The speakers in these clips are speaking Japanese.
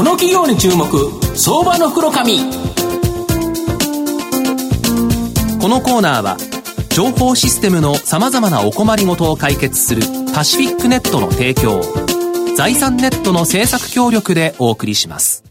この企業に注目相場の袋紙。このコーナーは情報システムのさまざまなお困りごとを解決するパシフィックネットの提供。財産ネットの政策協力でお送りします。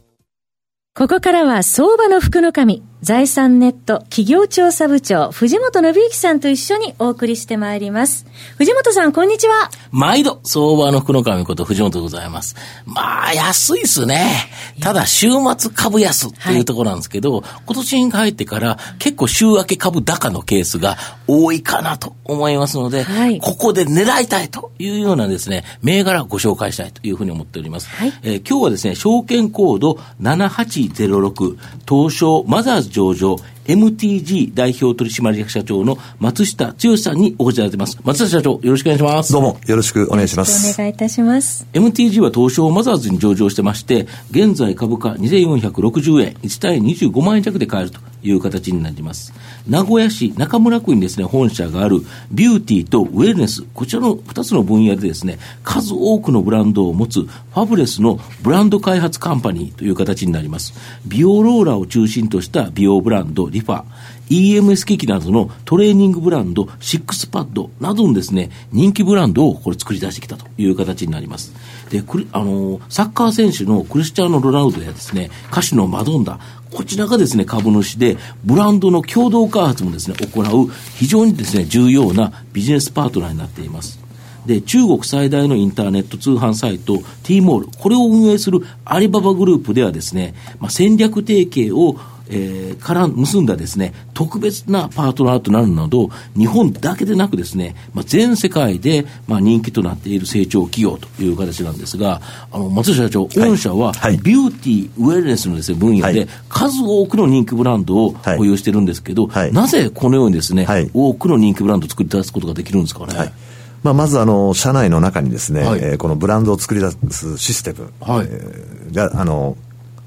ここからは相場の福の神財産ネット企業調査部長、藤本信之さんと一緒にお送りしてまいります。藤本さん、こんにちは。毎度、相場の福の神こと藤本でございます。まあ、安いっすね。ただ、週末株安っていうところなんですけど、はい、今年に入ってから結構週明け株高のケースが多いかなと思いますので、はい、ここで狙いたいというようなですね、銘柄をご紹介したいというふうに思っております。はい、えー、今日はですね、証券コード7806、東証マザーズ上場、MTG 代表取締役社長の松下剛さんにお越しいただいてます。松下社長、よろしくお願いします。どうも、よろしくお願いします。お願いいたします。MTG は東証マザーズに上場してまして、現在株価2460円、1対25万円弱で買えるという形になります。名古屋市中村区にですね、本社があるビューティーとウェルネス、こちらの2つの分野でですね、数多くのブランドを持つファブレスのブランド開発カンパニーという形になります。美容ローラーを中心とした美容ブランド、リファ、EMS 機器などのトレーニングブランド、シックスパッドなどのですね、人気ブランドをこれ作り出してきたという形になります。で、あの、サッカー選手のクリスチャーノ・ロナウドやですね、歌手のマドンダ、こちらがですね、株主で、ブランドの共同開発もですね、行う非常にですね、重要なビジネスパートナーになっています。で、中国最大のインターネット通販サイト T モール、これを運営するアリババグループではですね、まあ、戦略提携をえー、から結んだですね、特別なパートナーとなるなど、日本だけでなくですね、まあ、全世界で、まあ、人気となっている成長企業という形なんですが、あの、松下社長、御社は、ビューティー、ウェルネスのですね、分野で、数多くの人気ブランドを保有してるんですけど、なぜこのようにですね、多くの人気ブランドを作り出すことができるんですかね？まあ、まずあの社内の中にですね、はい、えー、このブランドを作り出すシステム、はい。えー、があの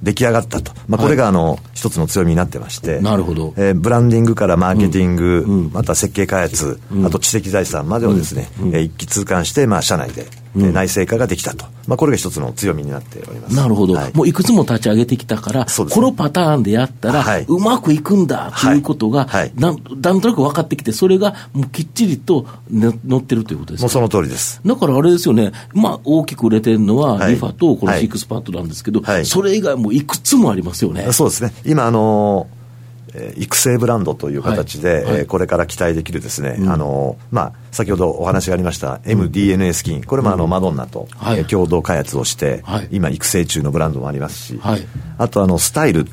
出来上がったと、まあ、これがあの、はい、一つの強みになってまして。なるほど、えー、ブランディングからマーケティング、うん、また設計開発、うん、あと知的財産までをですね、うん、えー、一気通貫して、まあ、社内で、うん、内製化ができたと、まあ、これが一つの強みになっております。なるほど、はい、もういくつも立ち上げてきたから、ね、このパターンでやったら、はい、うまくいくんだとい。うことが、はい、なんなんとなく分かってきて、それがもうきっちりと乗ってるということですもうその通りです。だからあれですよね、まあ、大きく売れてるのは、リファとこのシックスパッドなんですけど、それ以外もいくつもありますよね。そうですね。今あのーえ育成ブランドという形で、はい。はい、これから期待できるですね、うん、あのまあ、先ほどお話がありました MDNA スキン、これもあのマドンナと共同開発をして、はい、今育成中のブランドもありますし、あとあのスタイル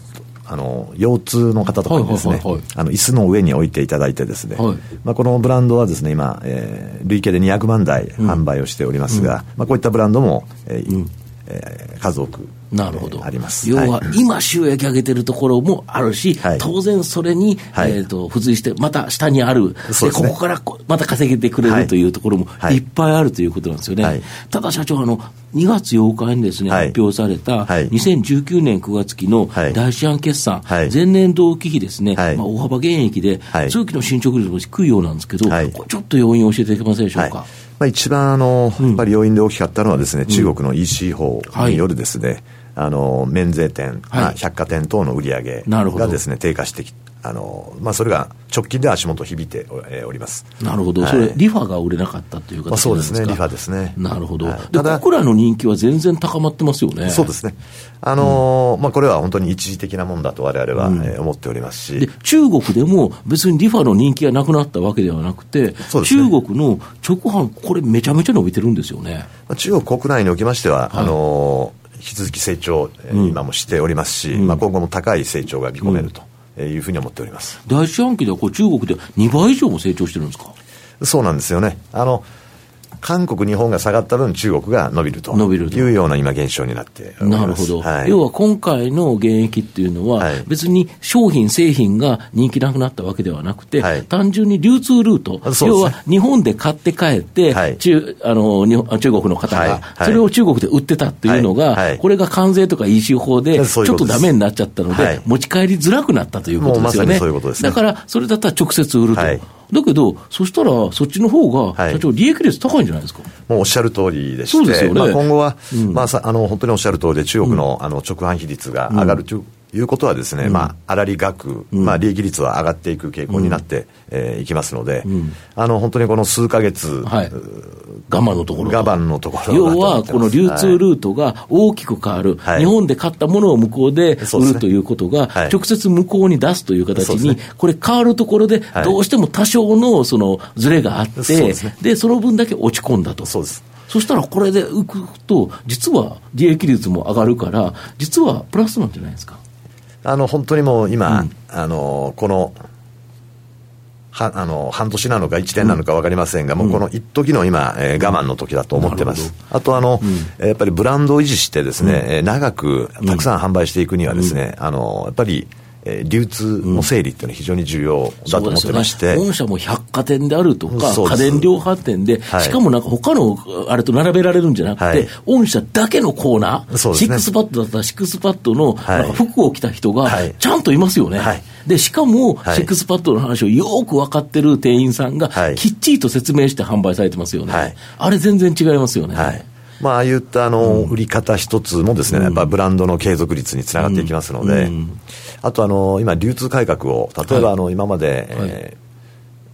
あの腰痛の方とかにですね、あの椅子の上に置いていただいてですね、はい、まあ、このブランドはですね今、えー、累計で200万台販売をしておりますが、うん、まあ、こういったブランドも、えーうんえー、数多くなるほど、えー、あります。要は、今、収益上げてるところもあるし、はい、当然それに、はい、えーと、付随して、また下にある、で、ね、ここからまた稼げてくれるというところもい。っぱいあるということなんですよね。ただ社長あの、2月8日にですね、発表された、2019年9月期の第四半決算、前年同期比ですね、まあ、大幅減益で、通期の進捗率も低いようなんですけど、ちょっと要因を教えていただけませんでしょうか？まあ、一番あの、やっぱり要因で大きかったのはですね、中国の EC 法によるですね、あの免税店、まあ、百貨店等の売り上げがですね低下してきあのまあ、それが直近で足元響いております。なるほど、はい、それ、リファが売れなかったという形ですか、まあ、そうですね、リファですね。なるほど、はい、で僕らの人気は全然高まってますよね。そうですね、あのーうん、まあ、これは本当に一時的なもんだと、われわれは、うん、えー、思っておりますし。で中国でも別にリファの人気がなくなったわけではなくて、ね、中国の直販、これ、めちゃめちゃ伸びてるんですよね。中国国内におきましては、はい、あのー引き続き成長、うん、今もしておりますし、うん、まあ、今後も高い成長が見込めるというふうに思っております、第一半期ではこれ中国で2倍以上も成長してるんですか？そうなんですよね。あの韓国、日本が下がった分、中国が伸びるというような今、現象になってなるほど、はい、要は今回の減益っていうのは、はい、別に商品、製品が人気なくなったわけではなくて、はい、単純に流通ルート、ね、要は日本で買って帰って、中あの中国の方が、それを中国で売ってたっていうのが、これが関税とか EC 法でちょっとだめになっちゃったので、持ち帰りづらくなったということですよね。だから、それだったら直接売ると。だけど、そしたら、そっちの方が、社長、利益率高いんじゃないですか？もうおっしゃる通りでして、ね、まあ、今後は、うん、まあ、あの本当におっしゃる通りで、中国の,、あの直販比率が上がるといういうことはですね、うん、まあ、粗利額、うん、まあ、利益率は上がっていく傾向になって、うん、えー、いきますので、うん、あの、本当にこの数か月、はい、我慢のところ。我慢のところ。要は、この流通ルートが大きく変わる、はい、日本で買ったものを向こうで売るということが、はい、直接向こうに出すという形に、ね、これ変わるところで、どうしても多少のそのズレがあって、で、ね、その分だけ落ち込んだと。そうです。そしたらこれで浮くと、実は利益率も上がるから、実はプラスなんじゃないですか。あの本当にもう今、うん、あのこのはあの半年なのか1年なのか分かりませんが、うん、もうこの一時の今、えー、我慢の時だと思ってます、あとあの、うん、やっぱりブランドを維持してですね、うん、長くたくさん販売していくにはですね、あのやっぱりえー、流通の整理っていうのは非常に重要だと思ってまして、うんね、本社も百貨店であるとか、家電量販店で、はい、しかもなんか他のあれと並べられるんじゃなくて、はい、御社だけのコーナー、ね、シックスパッドだったらシックスパッドの服を着た人がちゃんといますよね。はい、で、しかも、シックスパッドの話をよく分かってる店員さんが、きっちりと説明して販売されてますよね。あれ全然違い。ますよね。まあ、ああいったあの、売り方一つもですね、やっぱブランドの継続率につながっていきますので、あとあの、今、流通改革を、例えばあの、今まで、えー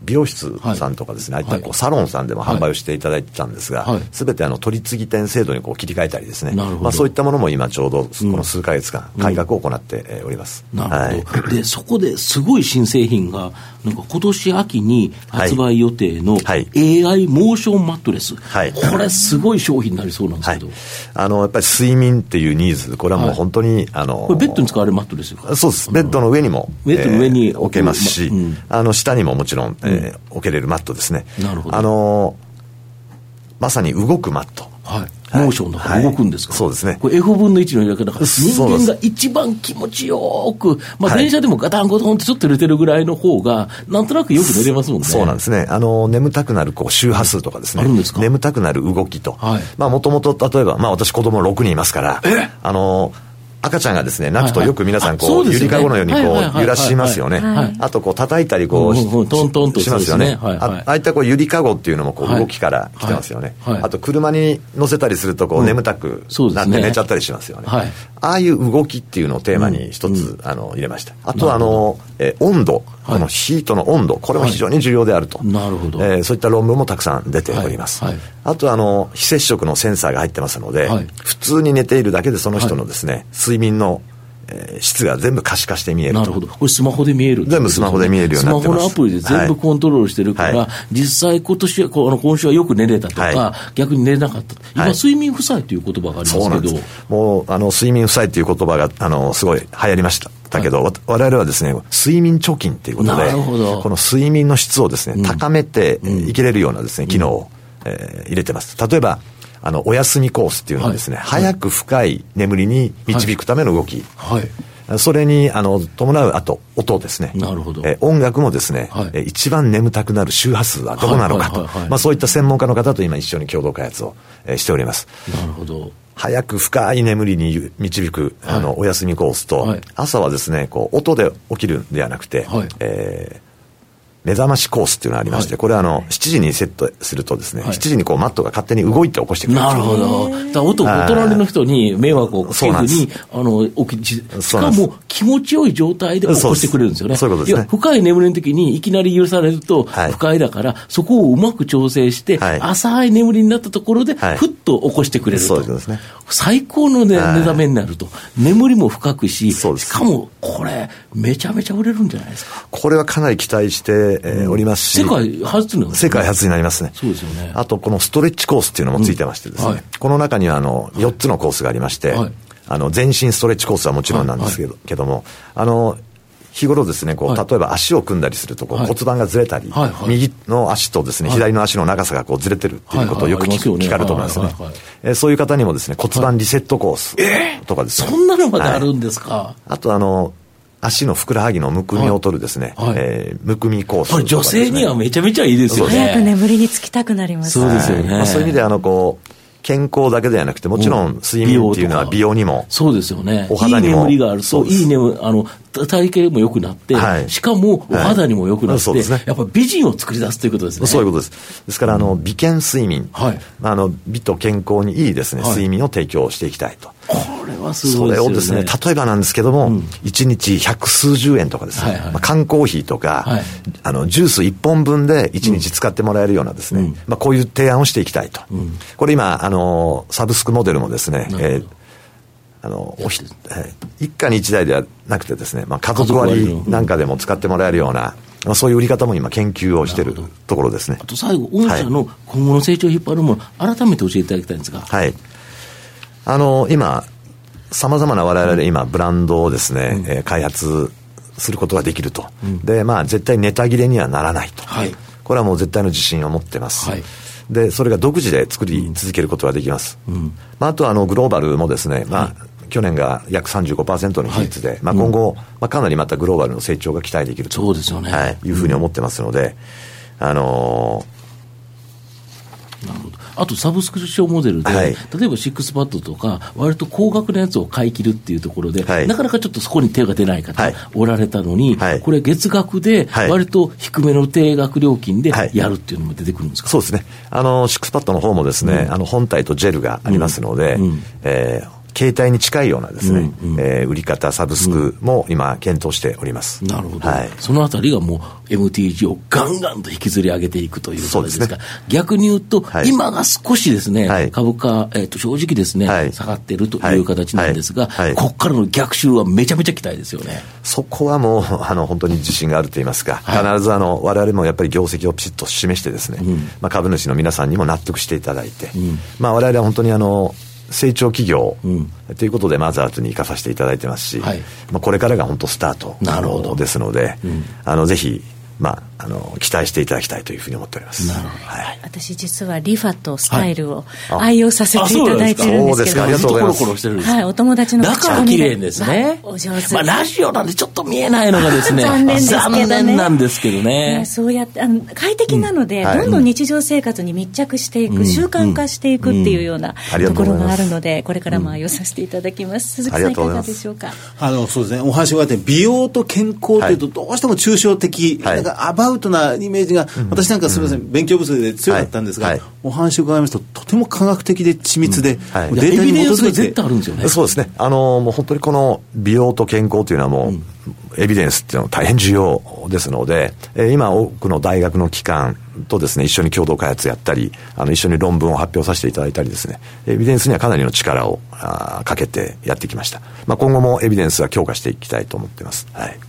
美容室さんとかですね、はい、ああいったこうサロンさんでも販売をしていただいてたんですが、す、べ、てあの取り次ぎ店制度にこう切り替えたりですね、まあ、そういったものも今、ちょうどこの数か月間、改革を行っております、うん、なるほど、はい、でそこですごい新製品が、なんか今年秋に発売予定の AI モーションマットレス、はい、これ、すごい商品になりそうなんですけど、あのやっぱり睡眠っていうニーズ、これはもう本当に、あのこれ、ベッドに使われるマットレスそうです、ベッドの上にも、ベッドの上に、置けますし、うん、あの下にももちろん、えー、置けれるマットですね。なるほど。あのまさに動くマット。はい。モーションだから動くんですか、はい、そうですね。これ F 分の1の入れ方だから人間が一番気持ちよく、まあ電車でもガタンゴトンってちょっと寝てるぐらいの方が、なんとなくよく寝れますもんね。そうなんですね。あの、眠たくなるこう周波数とかですね。すか？眠たくなる動きと。はい。まあもともと例えば、まあ私子供6人いますから、あの、赤ちゃんがですね、泣くとよく皆さんこう、ゆりかごのようにこう、揺らしますよね。あとこう、叩いたりこう、トントンとしますよね。ああいったこう、ゆりかごっていうのもこう、動きから来てますよね。あと車に乗せたりするとこう、眠たくなって寝ちゃったりしますよね。ああいう動きっていうのをテーマに一つ、あの、入れました。あとはあの、え温度。このヒートの温度、これも非常に重要であると、なるほど、えー、そういった論文もたくさん出ております、あとあの非接触のセンサーが入ってますので、はい、普通に寝ているだけでその人のですね、睡眠のえー、質が全部可視化して見えるなるほど、これ、スマホで見える、全部スマホで見えるようになってます。スマホのアプリで全部コントロールしてるから、はい、実際、今年はこの今週はよく寝れたとか、はい、逆に寝れなかった、今、睡眠負債という言葉がありますけど、もうあの睡眠負債という言葉があのすごい流行りました。だけど、はい、我々はですね、睡眠貯金ということで、この睡眠の質をですね、高めていけれるようなですね、機能を、えー、入れてます。例えば、あの、お休みコースっていうのはですね、はい、早く深い眠りに導くための動き。はい、はいそれにあの伴うあと音ですね。なるほど。え音楽もですね、はい、え一番眠たくなる周波数はどこなのかと、まあそういった専門家の方と今一緒に共同開発を、えしております。なるほど。早く深い眠りに導く、あのお休みコースと、はい、朝はですねこう音で起きるんではなくて、はい、えー目覚ましコースっていうのがありまして、はい、これはあの、7時にセットするとですね、はい、7時にこうマットが勝手に動いて起こしてくれる。なるほど。だお隣の人に迷惑をかけずに、あの、起き、しかも気持ちよい状態で起こしてくれるんですよね。そういうことですね。深い眠りの時にいきなり許されると不快だから、はい、そこをうまく調整して、はい、浅い眠りになったところで、ふっと起こしてくれると。そうですね。最高の、ね、目覚めになると、眠りも深くし、しかもこれ、めちゃめちゃ売れるんじゃないですか。これはかなり期待して、えー、おりますし、世界初の、世界初になりますね。そうですよね。あと、このストレッチコースっていうのもついてましてですね、うん。はい、この中にはあの4つのコースがありまして、はい、あの全身ストレッチコースはもちろんなんですけど,、けども、あの日頃ですね、こう、例えば足を組んだりすると、こう、骨盤がずれたり、右の足とですね、左の足の長さがこうずれてるっていうことをよく聞く、聞かれると思いますね。えそういう方にもですね、骨盤リセットコースとかですね。そんなのまであるんですか？あとあの、足のふくらはぎのむくみを取るですね、はい。えー、むくみコース、ね、これ女性にはめちゃめちゃいいですよね。早く眠りにつきたくなります。そうですよね。まあ、そういう意味で、あの、こう、健康だけではなくて、もちろん睡眠っていうのは美容にも、そうですよね。お肌にも。いい眠りがある。と、いい眠、あの、体型も良くなって、はい、しかもお肌にも良くなって、はいね、やっぱ美人を作り出すということですね。そういうことです。ですから、あの、美健睡眠、はい、あの、美と健康にいいですね、睡眠を提供していきたいと。これはすごいですね。それをですね、例えばなんですけども、一、うん、日百数十円とかですね、はいはい、まあ、缶コーヒーとか、はい、あの、ジュース一本分で一日使ってもらえるようなですね、うん、まあ、こういう提案をしていきたいと。うん、これ今、あの、サブスクモデルもですね、えーあの、おひ、一家に一台ではなくてですね、まあ、家族割なんかでも使ってもらえるような、まあ、そういう売り方も今研究をしているところですね。あと最後、御社の今後の成長を引っ張るもの、はい、改めて教えていただきたいんですが。はい。あの、今、さまざまな我々今、ブランドをですね、開発することができると。うん、で、まあ、絶対ネタ切れにはならないと。はい。これはもう絶対の自信を持ってます。はい。で、それが独自で作り続けることができます。うん。まあ、あとは、あの、グローバルもですね、まあ、はい去年が約35%の比率で、はい、まあ、今後、うん、まあ、かなりまたグローバルの成長が期待できるとそうですよね、はい、いうふうに思ってますので、あのー、あとサブスクリプションモデルで、はい、例えばシックスパッドとか、割と高額なやつを買い切るっていうところで、はい、なかなかちょっとそこに手が出ない方おられたのに、はい、これ、月額で、割と低めの定額料金でやるっていうのも出てくるんですか、そうですね、あのシックスパッドの方もですね、うん、あの本体とジェルがありますので、うん。うん、えー携帯に近いようなですね、うんうん、えー、売り方、サブスクも今、検討しております。なるほど。はい、そのあたりがもう MTG をガンガンと引きずり上げていくということですか、ね、逆に言うと、はい、今が少しですね、はい、株価、えー、と正直ですね、はい、下がっているという形なんですが、ここからの逆襲はめちゃめちゃ期待ですよね。そこはもう、あの、本当に自信があると言いますか、必ずあの、我々もやっぱり業績をピシッと示してですね、うん、まあ、株主の皆さんにも納得していただいて、うん、まあ、我々は本当にあの、成長企業、うん、ということでマザーズに行かさせていただいてますし、はい、まあ、これからが本当スタートですので、うん、あのぜひまあ、あの期待していただきたいというふうに思っております。はい、私実はリファとスタイルを愛用させていただいてるんですけど、ありがとうございます。はい、お友達のだから綺麗ですね。お上手。まあラジオなんでちょっと見えないのがですね、残念ですけどね。残念なんですけどね。そうやってあの快適なので、うんはい、どんどん日常生活に密着していく、うん、習慣化していくっていうような、うん、ところがあるので、これからも愛用させていただきます。鈴木さんいかがでしょうか？あのそうですね。お話があって美容と健康というとどうしても抽象的、なんかアバウトなイメージが、私なんかすみません、勉強不足で強かったんですが、お話を伺いますと、とても科学的で緻密で、データに基づいて。絶対あるんですよね。そうですね。あの、もう本当にこの美容と健康というのはもう、エビデンスっていうのは大変重要ですので、えー、今多くの大学の機関とですね、一緒に共同開発やったり、あの、一緒に論文を発表させていただいたりですね、エビデンスにはかなりの力をあかけてやってきました。まあ、今後もエビデンスは強化していきたいと思っています。はい。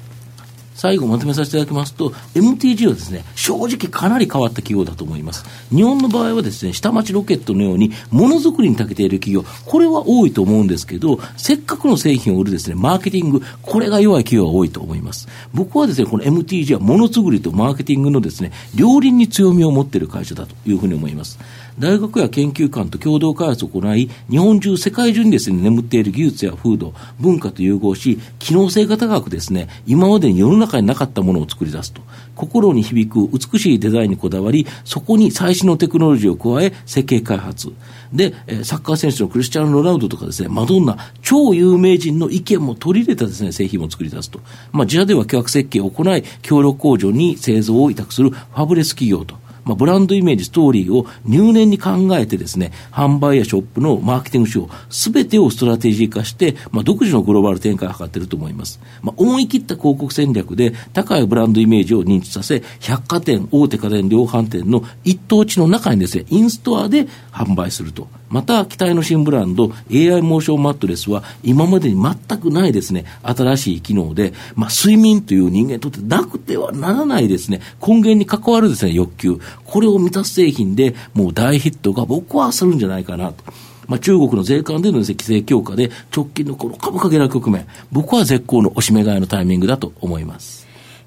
最後まとめさせていただきますと、MTG はですね、正直かなり変わった企業だと思います。日本の場合はですね、下町ロケットのように、ものづくりに長けている企業、これは多いと思うんですけど、せっかくの製品を売るですね、マーケティング、これが弱い企業が多いと思います。僕はですね、この MTG はものづくりとマーケティングのですね、両輪に強みを持っている会社だというふうに思います。大学や研究機関と共同開発を行い、日本中、世界中にですね、眠っている技術や風土、文化と融合し、機能性が高くですね、今までに世の中になかったものを作り出すと。心に響く美しいデザインにこだわり、そこに最新のテクノロジーを加え、設計開発。で、サッカー選手のクリスチャン・ロナウドとかですね、マドンナ、超有名人の意見も取り入れたですね、製品を作り出すと。まあ、自社では企画設計を行い、協力工場に製造を委託するファブレス企業と。まあ、ブランドイメージ、ストーリーを入念に考えてですね、販売やショップのマーケティング手法、すべてをストラテジー化して、まあ、独自のグローバル展開を図っていると思います。まあ、思い切った広告戦略で高いブランドイメージを認知させ、百貨店、大手家電量販店の一等地の中にですね、インストアで販売すると。また、期待の新ブランド、AI モーションマットレスは、今までに全くないですね、新しい機能で、まあ、睡眠という人間にとってなくてはならないですね、根源に関わるですね、欲求。これを満たす製品で、もう大ヒットが僕はするんじゃないかなと。まあ、中国の税関での規制強化で、直近のこの株価下落局面、僕は絶好のおしめ買いのタイミングだと思います。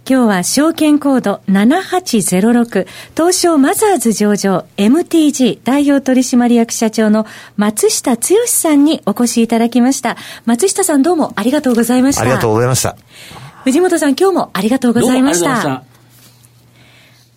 今日は証券コード7806東証マザーズ上場 MTG 代表取締役社長の松下剛さんにお越しいただきました。松下さんどうもありがとうございました。ありがとうございました。藤本さん今日もありがとうございました。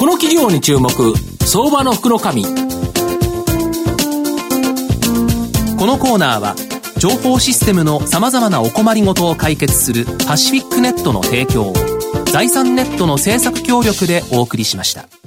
この企業に注目、相場の福の神。このコーナーは、情報システムのさまざまなお困りごとを解決するパシフィックネットの提供を、財産ネットの政策協力でお送りしました。